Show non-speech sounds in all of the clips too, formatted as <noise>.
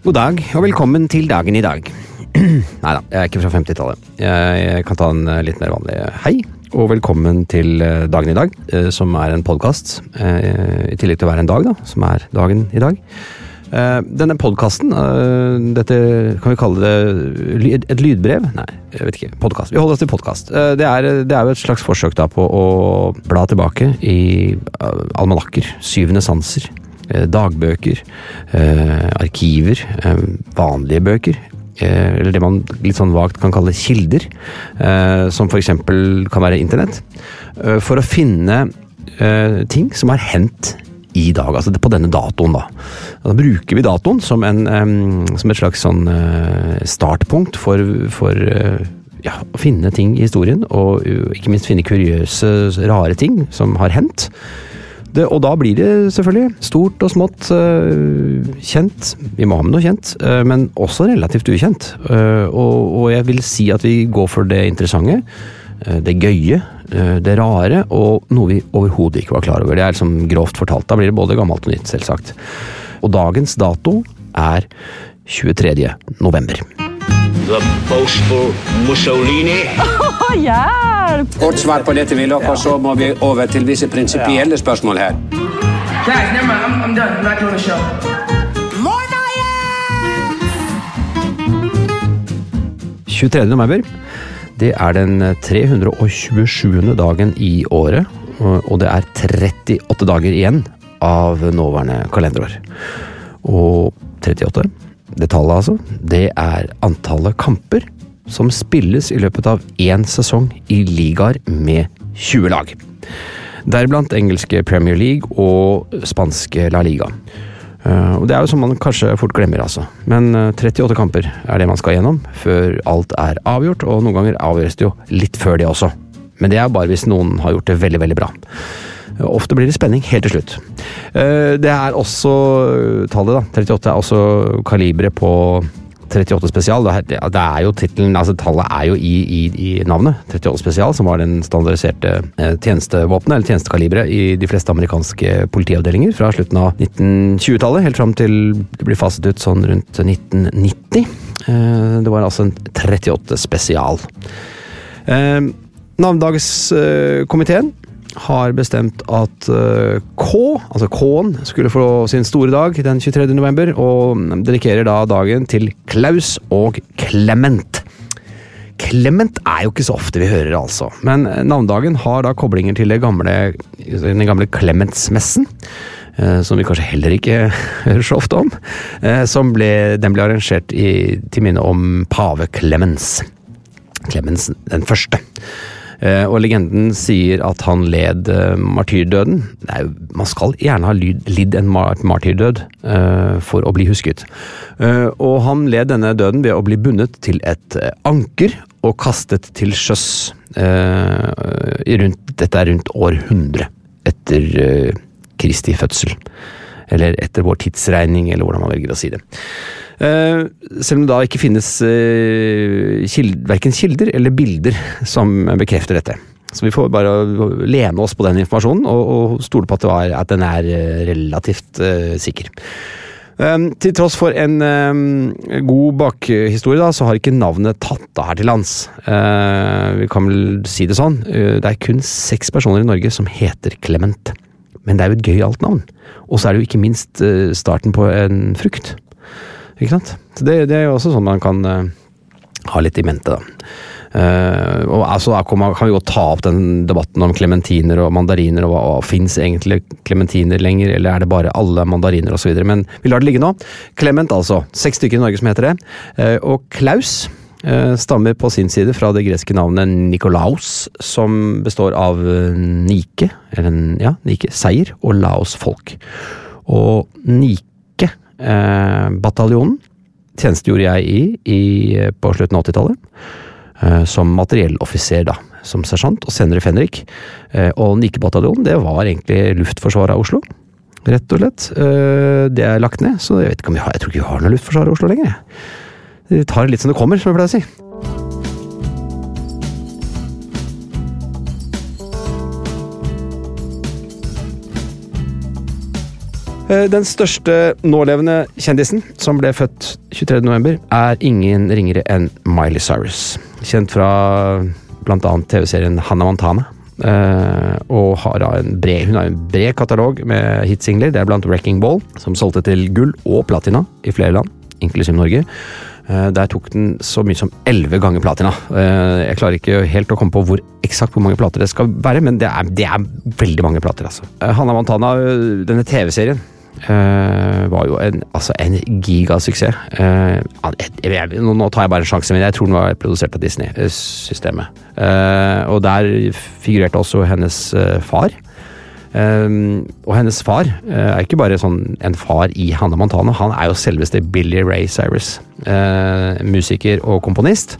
God dag, og velkommen til dagen i dag. <clears throat> Nei da, jeg er ikke fra 50-tallet. Jeg, kan ta en eh, litt mer vanlig hei, og velkommen til eh, dagen i dag, eh, som er en podkast. I tillegg til å være en dag, da, som er dagen i dag. Denne podkasten, dette kan vi kalle det et lydbrev? Nei, jeg vet ikke. Podkast. Vi holder oss til podkast. Det, det, er jo et slags forsøk da på å bla tilbake i almanakker, syvende sanser, dagbøker, arkiver, vanlige bøker, eller det man litt sånn vagt kan kalle kilder, som f.eks. kan være internett, for å finne ting som har hendt i dag, altså på denne datoen, da. Da bruker vi datoen som, en, som et slags sånn startpunkt for, for ja, finne ting i historien, og ikke minst finne kuriøse, rare ting som har hendt. Det, og da blir det selvfølgelig stort og smått uh, kjent. Vi må ha med noe kjent, uh, men også relativt ukjent. Uh, og, og, jeg vil si at vi går for det interessante, det gøye, det rare, og noe vi overhodet ikke var klar over. Det er liksom grovt fortalt. Da blir det både gammelt og nytt, selvsagt. Og dagens dato er 23. november. The boastful Mussolini. Oh, <laughs> hjelp! Kort svar på dette, Willoch, og så må vi over til visse prinsipielle spørsmål her. Guys, never mind. I'm, I'm done. I'm not doing the show. 23. november. Det er den 327. dagen i året, og det er 38 dager igjen av nåværende kalenderår. Og 38, det tallet altså, det er antallet kamper som spilles i løpet av én sesong i ligaer med 20 lag. Deriblant engelske Premier League og spanske La Liga. Og Det er jo som man kanskje fort glemmer, altså. Men 38 kamper er det man skal gjennom før alt er avgjort, og noen ganger avgjøres det jo litt før det også. Men det er bare hvis noen har gjort det veldig, veldig bra. Ofte blir det spenning helt til slutt. Det er også tallet, da. 38 er også kaliberet på 38 spesial. Det er jo titlen, altså Tallet er jo i, i, i, navnet. 38 spesial, som var den standardiserte tjenestevåpenet, eller tjenestekaliberet, i de fleste amerikanske politiavdelinger fra slutten av 1920-tallet, helt fram til det blir faset ut sånn rundt 1990. Det var altså en 38 spesial. Navnedagskomiteen har bestemt at K, altså K-en, skulle få sin store dag den 23. november, og dedikerer da dagen til Klaus og Clement. Clement er jo ikke så ofte vi hører, altså, men navnedagen har da koblinger til gamle, den gamle Clemensmessen. Som vi kanskje heller ikke <laughs> hører så ofte om. Som ble, den ble arrangert i, til minne om pave Clemens. Clemens den første. Og legenden sier at han led martyrdøden. Nei, man skal gjerne ha lidd en martyrdød for å bli husket. Og han led denne døden ved å bli bundet til et anker og kastet til sjøs. Dette er rundt år 100 etter Kristi fødsel. Eller etter vår tidsregning, eller hvordan man velger å si det. Eh, selv om det da ikke finnes uh, kild, verken kilder eller bilder som bekrefter dette. Så vi får bare lene oss på den informasjonen og, og stole på at, var, at, den er uh, relativt uh, sikker. Um, til tross for en um, god bakhistorie, da, så har ikke navnet tatt av her til lands. Uh, vi kan vel si det sånn. det er kun seks personer i Norge som heter Clement. Men det er jo et gøyalt navn. Og så er det jo ikke minst starten på en frukt. Ikke sant? Så det, det er jo også sånn man kan uh, ha litt i mente, da. Uh, og altså, man, kan, vi jo ta opp den debatten om klementiner og mandariner. og, og Fins egentlig klementiner lenger, eller er det bare alle mandariner osv.? Men vi lar det ligge nå. Clement, altså. Seks stykker i Norge som heter det. Uh, og Klaus uh, stammer på sin side fra det greske navnet Nikolaus, som består av Nike, eller ja, Nike, seier, og Laos folk. Og Nike bataljonen tjenestegjorde jeg i, i på slutten av 80-tallet. Eh, som materielloffiser, da. Som sersjant, og senere fenrik. Eh, og Nike-bataljonen, det var egentlig Luftforsvaret av Oslo. Rett og slett. Eh, det er lagt ned, så jeg vet ikke om vi har, jeg tror ikke vi har noe luftforsvar i Oslo lenger. Vi tar det litt som det kommer, som jeg pleier å si. Den største nålevende kjendisen, som ble født 23.11, er ingen ringere enn Miley Cyrus. Kjent fra bl.a. TV-serien Hannah Montana. Uh, og har en bred, hun har en bred katalog med hitsingler. Det er blant Wrecking Ball, som solgte til gull og platina i flere land, inklusiv Norge. Uh, der tok den så mye som elleve ganger platina. Jeg klarer ikke helt å komme på hvor eksakt hvor mange plater det skal være, men det er, det er veldig mange plater. altså. Hanna Montana, denne TV-serien var jo en, altså en gigasuksess. Uh, nå tar jeg bare en sjanse, men jeg tror den var produsert av Disney-systemet. Uh, og der figurerte også hennes far. og hennes far er ikke bare sånn en far i Hannah Montana, han er jo selveste Billy Ray Cyrus. musiker og komponist.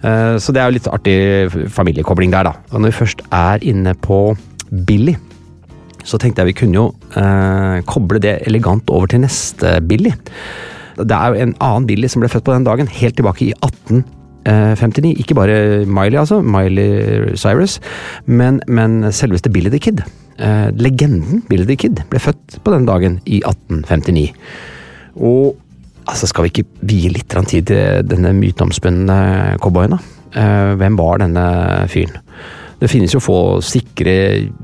så det er jo litt artig familiekobling der, da. Og når vi først er inne på Billy så tenkte jeg vi kunne jo eh, koble det elegant over til neste Billy. Det er jo en annen Billy som ble født på den dagen, helt tilbake i 1859. Ikke bare Miley, altså. Miley Cyrus. Men, men selveste Billy the Kid. Eh, legenden Billy the Kid ble født på den dagen i 1859. Og altså, skal vi ikke vie litt tid til denne myteomspunne cowboyen, da? Eh, hvem var denne fyren? Det finnes jo få sikre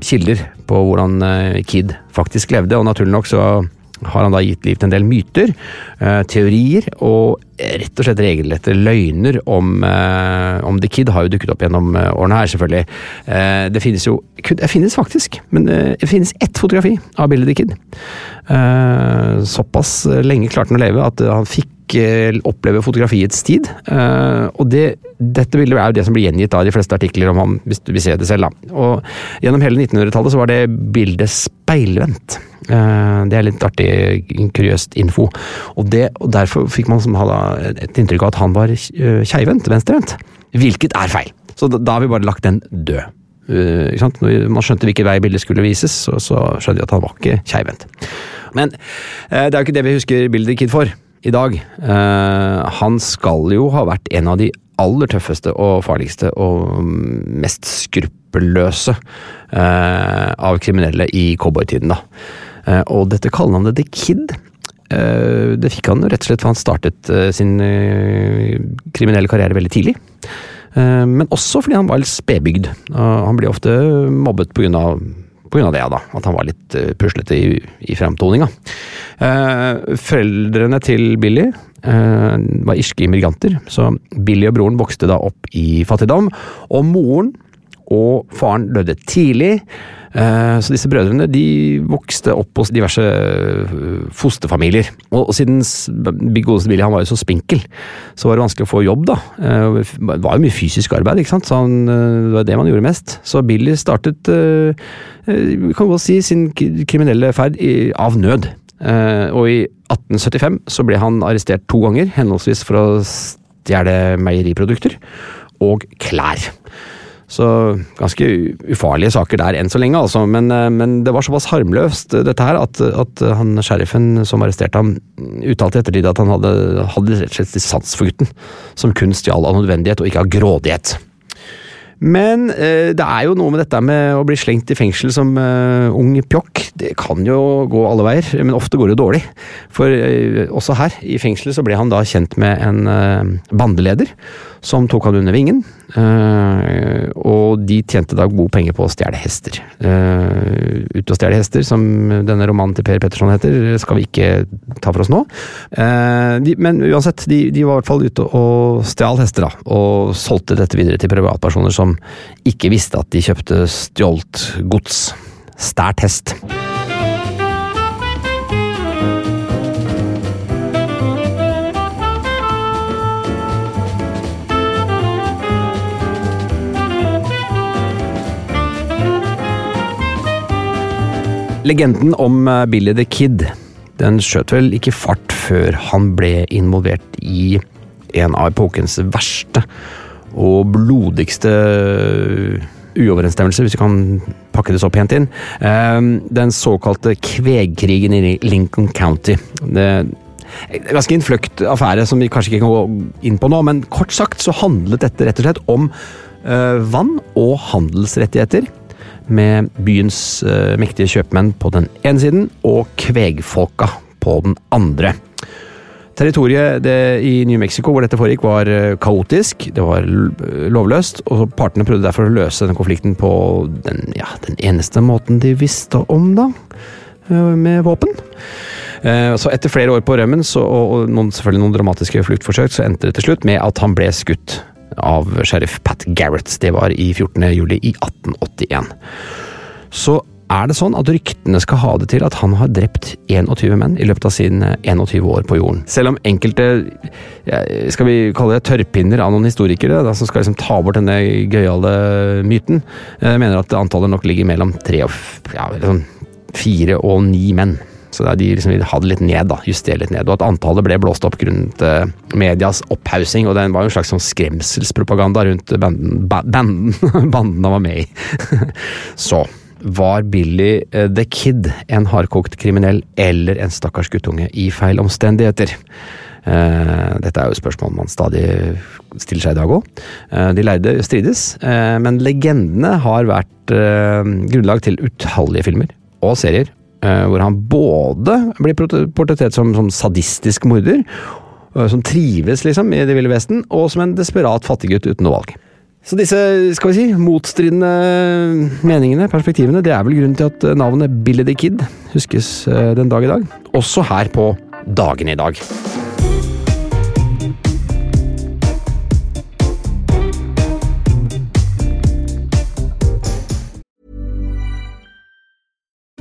kilder på hvordan eh, Kid faktisk levde, og naturlig nok så har han da gitt liv til en del myter, eh, teorier og rett og slett regelrette løgner om, eh, om The Kid har jo dukket opp gjennom årene her, selvfølgelig. Det finnes jo Det finnes faktisk, men det finnes ett fotografi av bildet the Kid. Såpass lenge klarte han å leve at han fikk oppleve fotografiets tid. Uh, og det, dette bildet er jo det som blir gjengitt av de fleste artikler om ham, hvis du vil se det selv. Da. Og gjennom hele 1900-tallet så var det bildet speilvendt. Uh, det er litt artig, kuriøst info. Og, det, og derfor fikk man et inntrykk av at han var uh, keivhendt, venstrevendt. Hvilket er feil. Så da, da har vi bare lagt den død. Uh, Når man skjønte hvilken vei bildet skulle vises, så, så skjønte vi at han var ikke keivhendt. Men uh, det er jo ikke det vi husker bildet Kid for i dag. Uh, han skal jo ha vært en av de aller tøffeste og farligste og mest skruppelløse uh, av kriminelle i cowboytiden, da. Uh, og dette kallenavnet The Kid det fikk han rett og slett for han startet sin kriminelle karriere veldig tidlig. Men også fordi han var litt spedbygd. Han ble ofte mobbet pga. Av det, da. At han var litt uh, puslete i, i fremtoninga. Eh, foreldrene til Billy eh, var irske immigranter, så Billy og broren vokste da opp i fattigdom. Og moren og faren døde tidlig. Eh, så disse brødrene de vokste opp hos diverse eh, fosterfamilier. Og, siden Big Godeste Billy han var jo så spinkel, så var det vanskelig å få jobb. da. Eh, det var jo mye fysisk arbeid, ikke sant? så han, det var det man gjorde mest. Så Billy startet, kan godt si, sin kriminelle ferd av nød. Og i 1875 så ble han arrestert to ganger, henholdsvis for å stjele meieriprodukter og klær. Så ganske ufarlige saker der enn så lenge, altså. Men, eh, men det var såpass harmløst, eh, dette her, at, at han sheriffen som arresterte ham, uttalte i ettertid at han hadde, hadde rett og slett sans for gutten. Som kun stjal av nødvendighet og ikke av grådighet. Men eh, det er jo noe med dette med å bli slengt i fengsel som eh, ung pjokk. Det kan jo gå alle veier, men ofte går det dårlig. For eh, også her, i fengselet, så ble han da kjent med en eh, bandeleder som tok han under vingen. Uh, og de tjente da gode penger på å stjele hester. Uh, Ute og stjele hester, som denne romanen til Per Petterson heter, skal vi ikke ta for oss nå. Uh, de, men uansett, de, de var i hvert fall ute og stjal hester, da. Og solgte dette videre til privatpersoner som ikke visste at de kjøpte stjålet gods. Stært hest. Legenden om eh, Billy the Kid den skjøt vel ikke fart før han ble involvert i en av epokens verste og blodigste uoverensstemmelser, hvis vi kan pakke det så pent inn. Eh, Den såkalte kvegkrigen i Lincoln County. Det er ganske innfløkt affære som vi kanskje ikke kan gå inn på nå, men kort sagt så handlet dette rett og slett om eh, vann og handelsrettigheter med byens eh, mektige kjøpmenn på den ene siden og kvegfolka på den andre. Territoriet det, i New Mexico hvor dette foregikk var eh, kaotisk, det var lovløst, og partene prøvde derfor å løse denne konflikten på den, ja, den eneste måten de visste om, da. eh, Med våpen. Eh, Så etter flere år på rømmen så, og noen, selvfølgelig noen dramatiske fluktforsøk, så endte det til slutt med at han ble skutt av sheriff Pat Garrett. Det var i 14. juli i 1881. Så er det sånn at ryktene skal ha det til at han har drept 21 menn i løpet av sine 21 år på jorden. Selv om enkelte, skal vi kalle det tørrpinner av noen historikere, da, som skal liksom ta bort denne gøyale myten, eh, mener at antallet nok ligger mellom tre og ja, liksom fire og ni menn. Så de liksom vil ha det litt ned, da, justere litt ned. Og at antallet ble blåst opp grunnet eh, medias opphaussing, og den var jo en slags sånn skremselspropaganda rundt banden, ba, banden, <laughs> han var med i. <laughs> Så var Billy eh, the Kid en hardkokt kriminell eller en stakkars guttunge i feil omstendigheter? Eh, dette er jo spørsmål man stadig stiller seg i dag òg. De lærde strides, eh, men legendene har vært grunnlag til utallige filmer og serier hvor han både blir portret- portrettert som, som sadistisk morder, eh, som trives liksom i Det ville vesten, og som en desperat fattiggutt uten noe valg. Så disse skal vi si, motstridende meningene, perspektivene, det er vel grunnen til at eh, navnet Billy the Kid huskes eh, den dag i dag. Også her på Dagen i dag.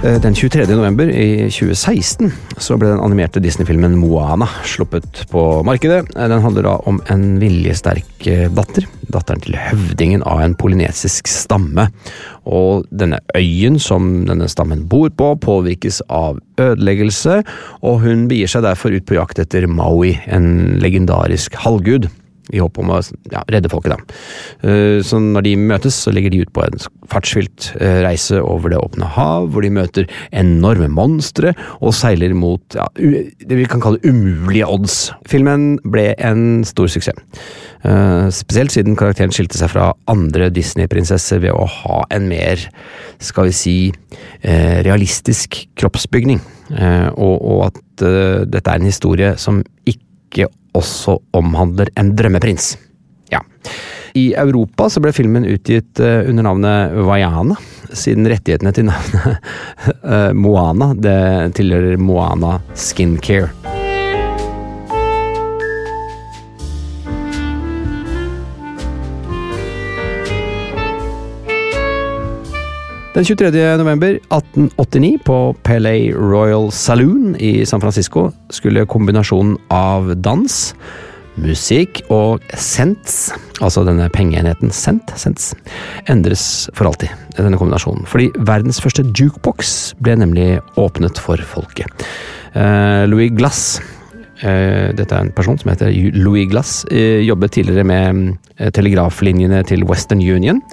Den 23. november i 2016 så ble den animerte Disney-filmen Moana sluppet på markedet. Eh, Den handler da om en viljesterk eh, datter, datteren til høvdingen av en polynesisk stamme. Og denne øyen som denne stammen bor på, påvirkes av ødeleggelse, og hun begir seg derfor ut på jakt etter Maui, en legendarisk halvgud i håp om å ja, redde folket, da. Eh, Så når de møtes, så legger de ut på en fartsfylt eh, reise over det åpne hav, hvor de møter enorme monstre og seiler mot ja, det vi kan kalle umulige odds. Filmen ble en stor suksess. Eh, Spesielt siden karakteren skilte seg fra andre Disney-prinsesser ved å ha en mer, skal vi si, realistisk kroppsbygning. Og, og at dette er en historie som ikke også omhandler en drømmeprins. Ja. I Europa så ble filmen utgitt eh, under navnet Vaiana, siden rettighetene til navnet <laughs> eh, Moana det tilhører Moana Skincare. Den 23. november 1889 på Pelé Royal Saloon i San Francisco skulle kombinasjonen av dans, musikk og cents, altså denne pengeenheten cent, cents, endres for alltid, denne kombinasjonen. Fordi verdens første jukebox ble nemlig åpnet for folket. Eh, Louis Glass eh, dette er en person som heter Louis Glass, eh, jobbet tidligere med telegraflinjene til Western Union.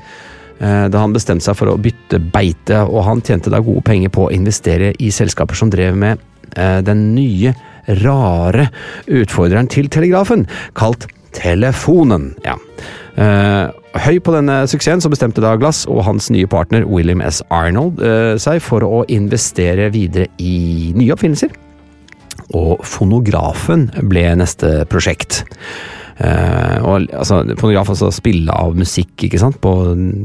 Eh, Da han bestemte seg for å bytte beite, og han tjente da gode penger på å investere i selskaper som drev med eh, den nye, rare utfordreren til telegrafen, kalt telefonen. Ja. Eh, høy på denne suksessen så bestemte da Glass og hans nye partner William S. Arnold seg for å investere videre i nye oppfinnelser. Og fonografen ble neste prosjekt. Eh, og, altså, fonograf, altså spille av musikk, ikke sant, på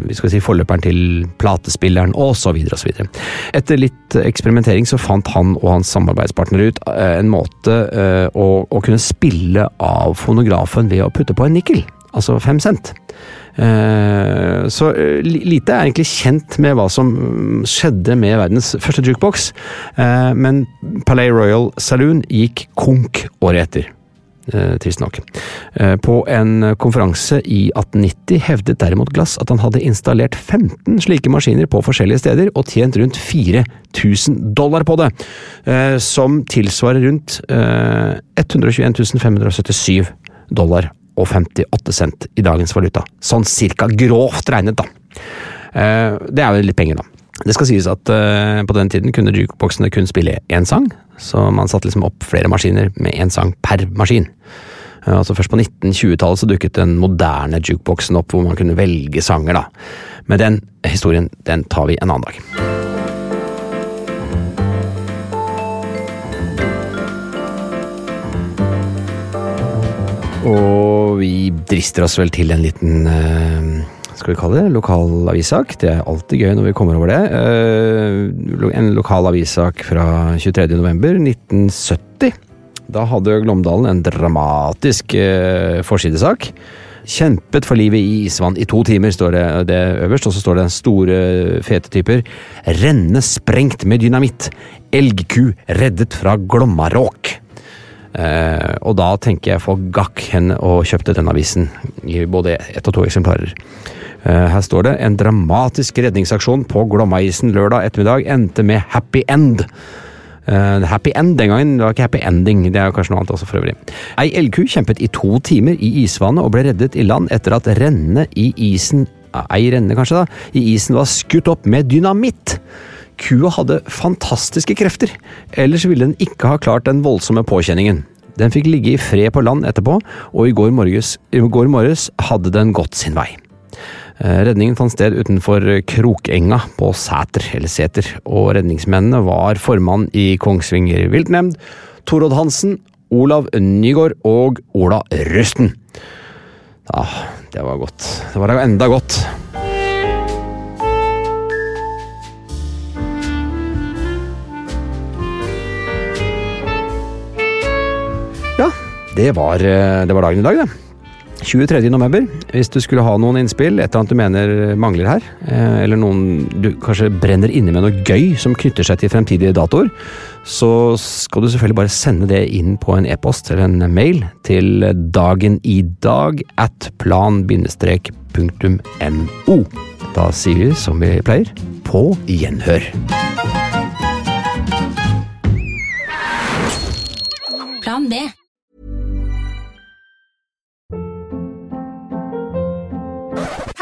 vi skal si, forløperen til platespilleren, osv. osv. Etter litt eksperimentering så fant han og hans samarbeidspartner ut eh, en måte eh, å, å kunne spille av fonografen ved å putte på en nikkel, altså fem cent. Så lite er egentlig kjent med hva som mm, skjedde med verdens første jukebox, men Palais Royal Saloon gikk konk året etter. Eh, Trist nok. Eh, På en konferanse i 1890 hevdet derimot Glass at han hadde installert 15 slike maskiner på forskjellige steder og tjent rundt 4000 dollar på det, eh, som tilsvarer rundt eh, 121 577 dollar og 58 cent i dagens valuta. Sånn cirka grovt regnet, da. Det er jo litt penger, da. Det skal sies at uh, på den tiden kunne jukeboxene kun spille én sang, så man satte liksom opp flere maskiner med én sang per maskin. Uh, Altså Først på 1920-tallet så dukket den moderne jukeboxen opp, hvor man kunne velge sanger. da. Men den historien den tar vi en annen dag. Og vi drister oss vel til en liten eh, skal vi kalle det lokal avissak. Det er alltid gøy når vi kommer over det. Eh, En lokal avissak fra 23. november 1970. Da hadde Glåmdalen en dramatisk eh, forsidesak. Kjempet for livet i isvann i to timer, står det, det øverst. Og så står det store, fete typer. Renne sprengt med dynamitt. Elgku reddet fra Glommaråk. Eh, og da tenker jeg for gakk hen og kjøpte den avisen i både ett og to eksemplarer. Eh, her står det en dramatisk redningsaksjon på Glommaisen lørdag ettermiddag endte med happy end. Uh, happy end den gangen, det var ikke happy ending, det er kanskje noe annet også for øvrig. Ei elgku kjempet i to timer i isvannet og ble reddet i land etter at rennet i isen Ei renne, kanskje, da, i isen var skutt opp med dynamitt. Kua hadde fantastiske krefter, ellers ville den ikke ha klart den voldsomme påkjenningen. Den fikk ligge i fred på land etterpå, og i går morges, i går morges hadde den gått sin vei. Eh, Redningen fant sted utenfor Krokenga på Sæter, eller Sæter, og redningsmennene var formann i Kongsvinger viltnemnd, Torodd Hansen, Olav Nygaard og Ola Rusten. Ja, det var godt. Det var enda godt. Ja, det var, eh, det var dagen i dag, det. 23. november. Hvis du skulle ha noen innspill, et eller annet du mener mangler her, eh, eller noen du kanskje brenner inne med noe gøy som knytter seg til fremtidige datoer, så skal du selvfølgelig bare sende det inn på en e-post eller en mail til dagenidag at plan-punktum-no. Da sier vi som vi pleier, på gjenhør. Plan B.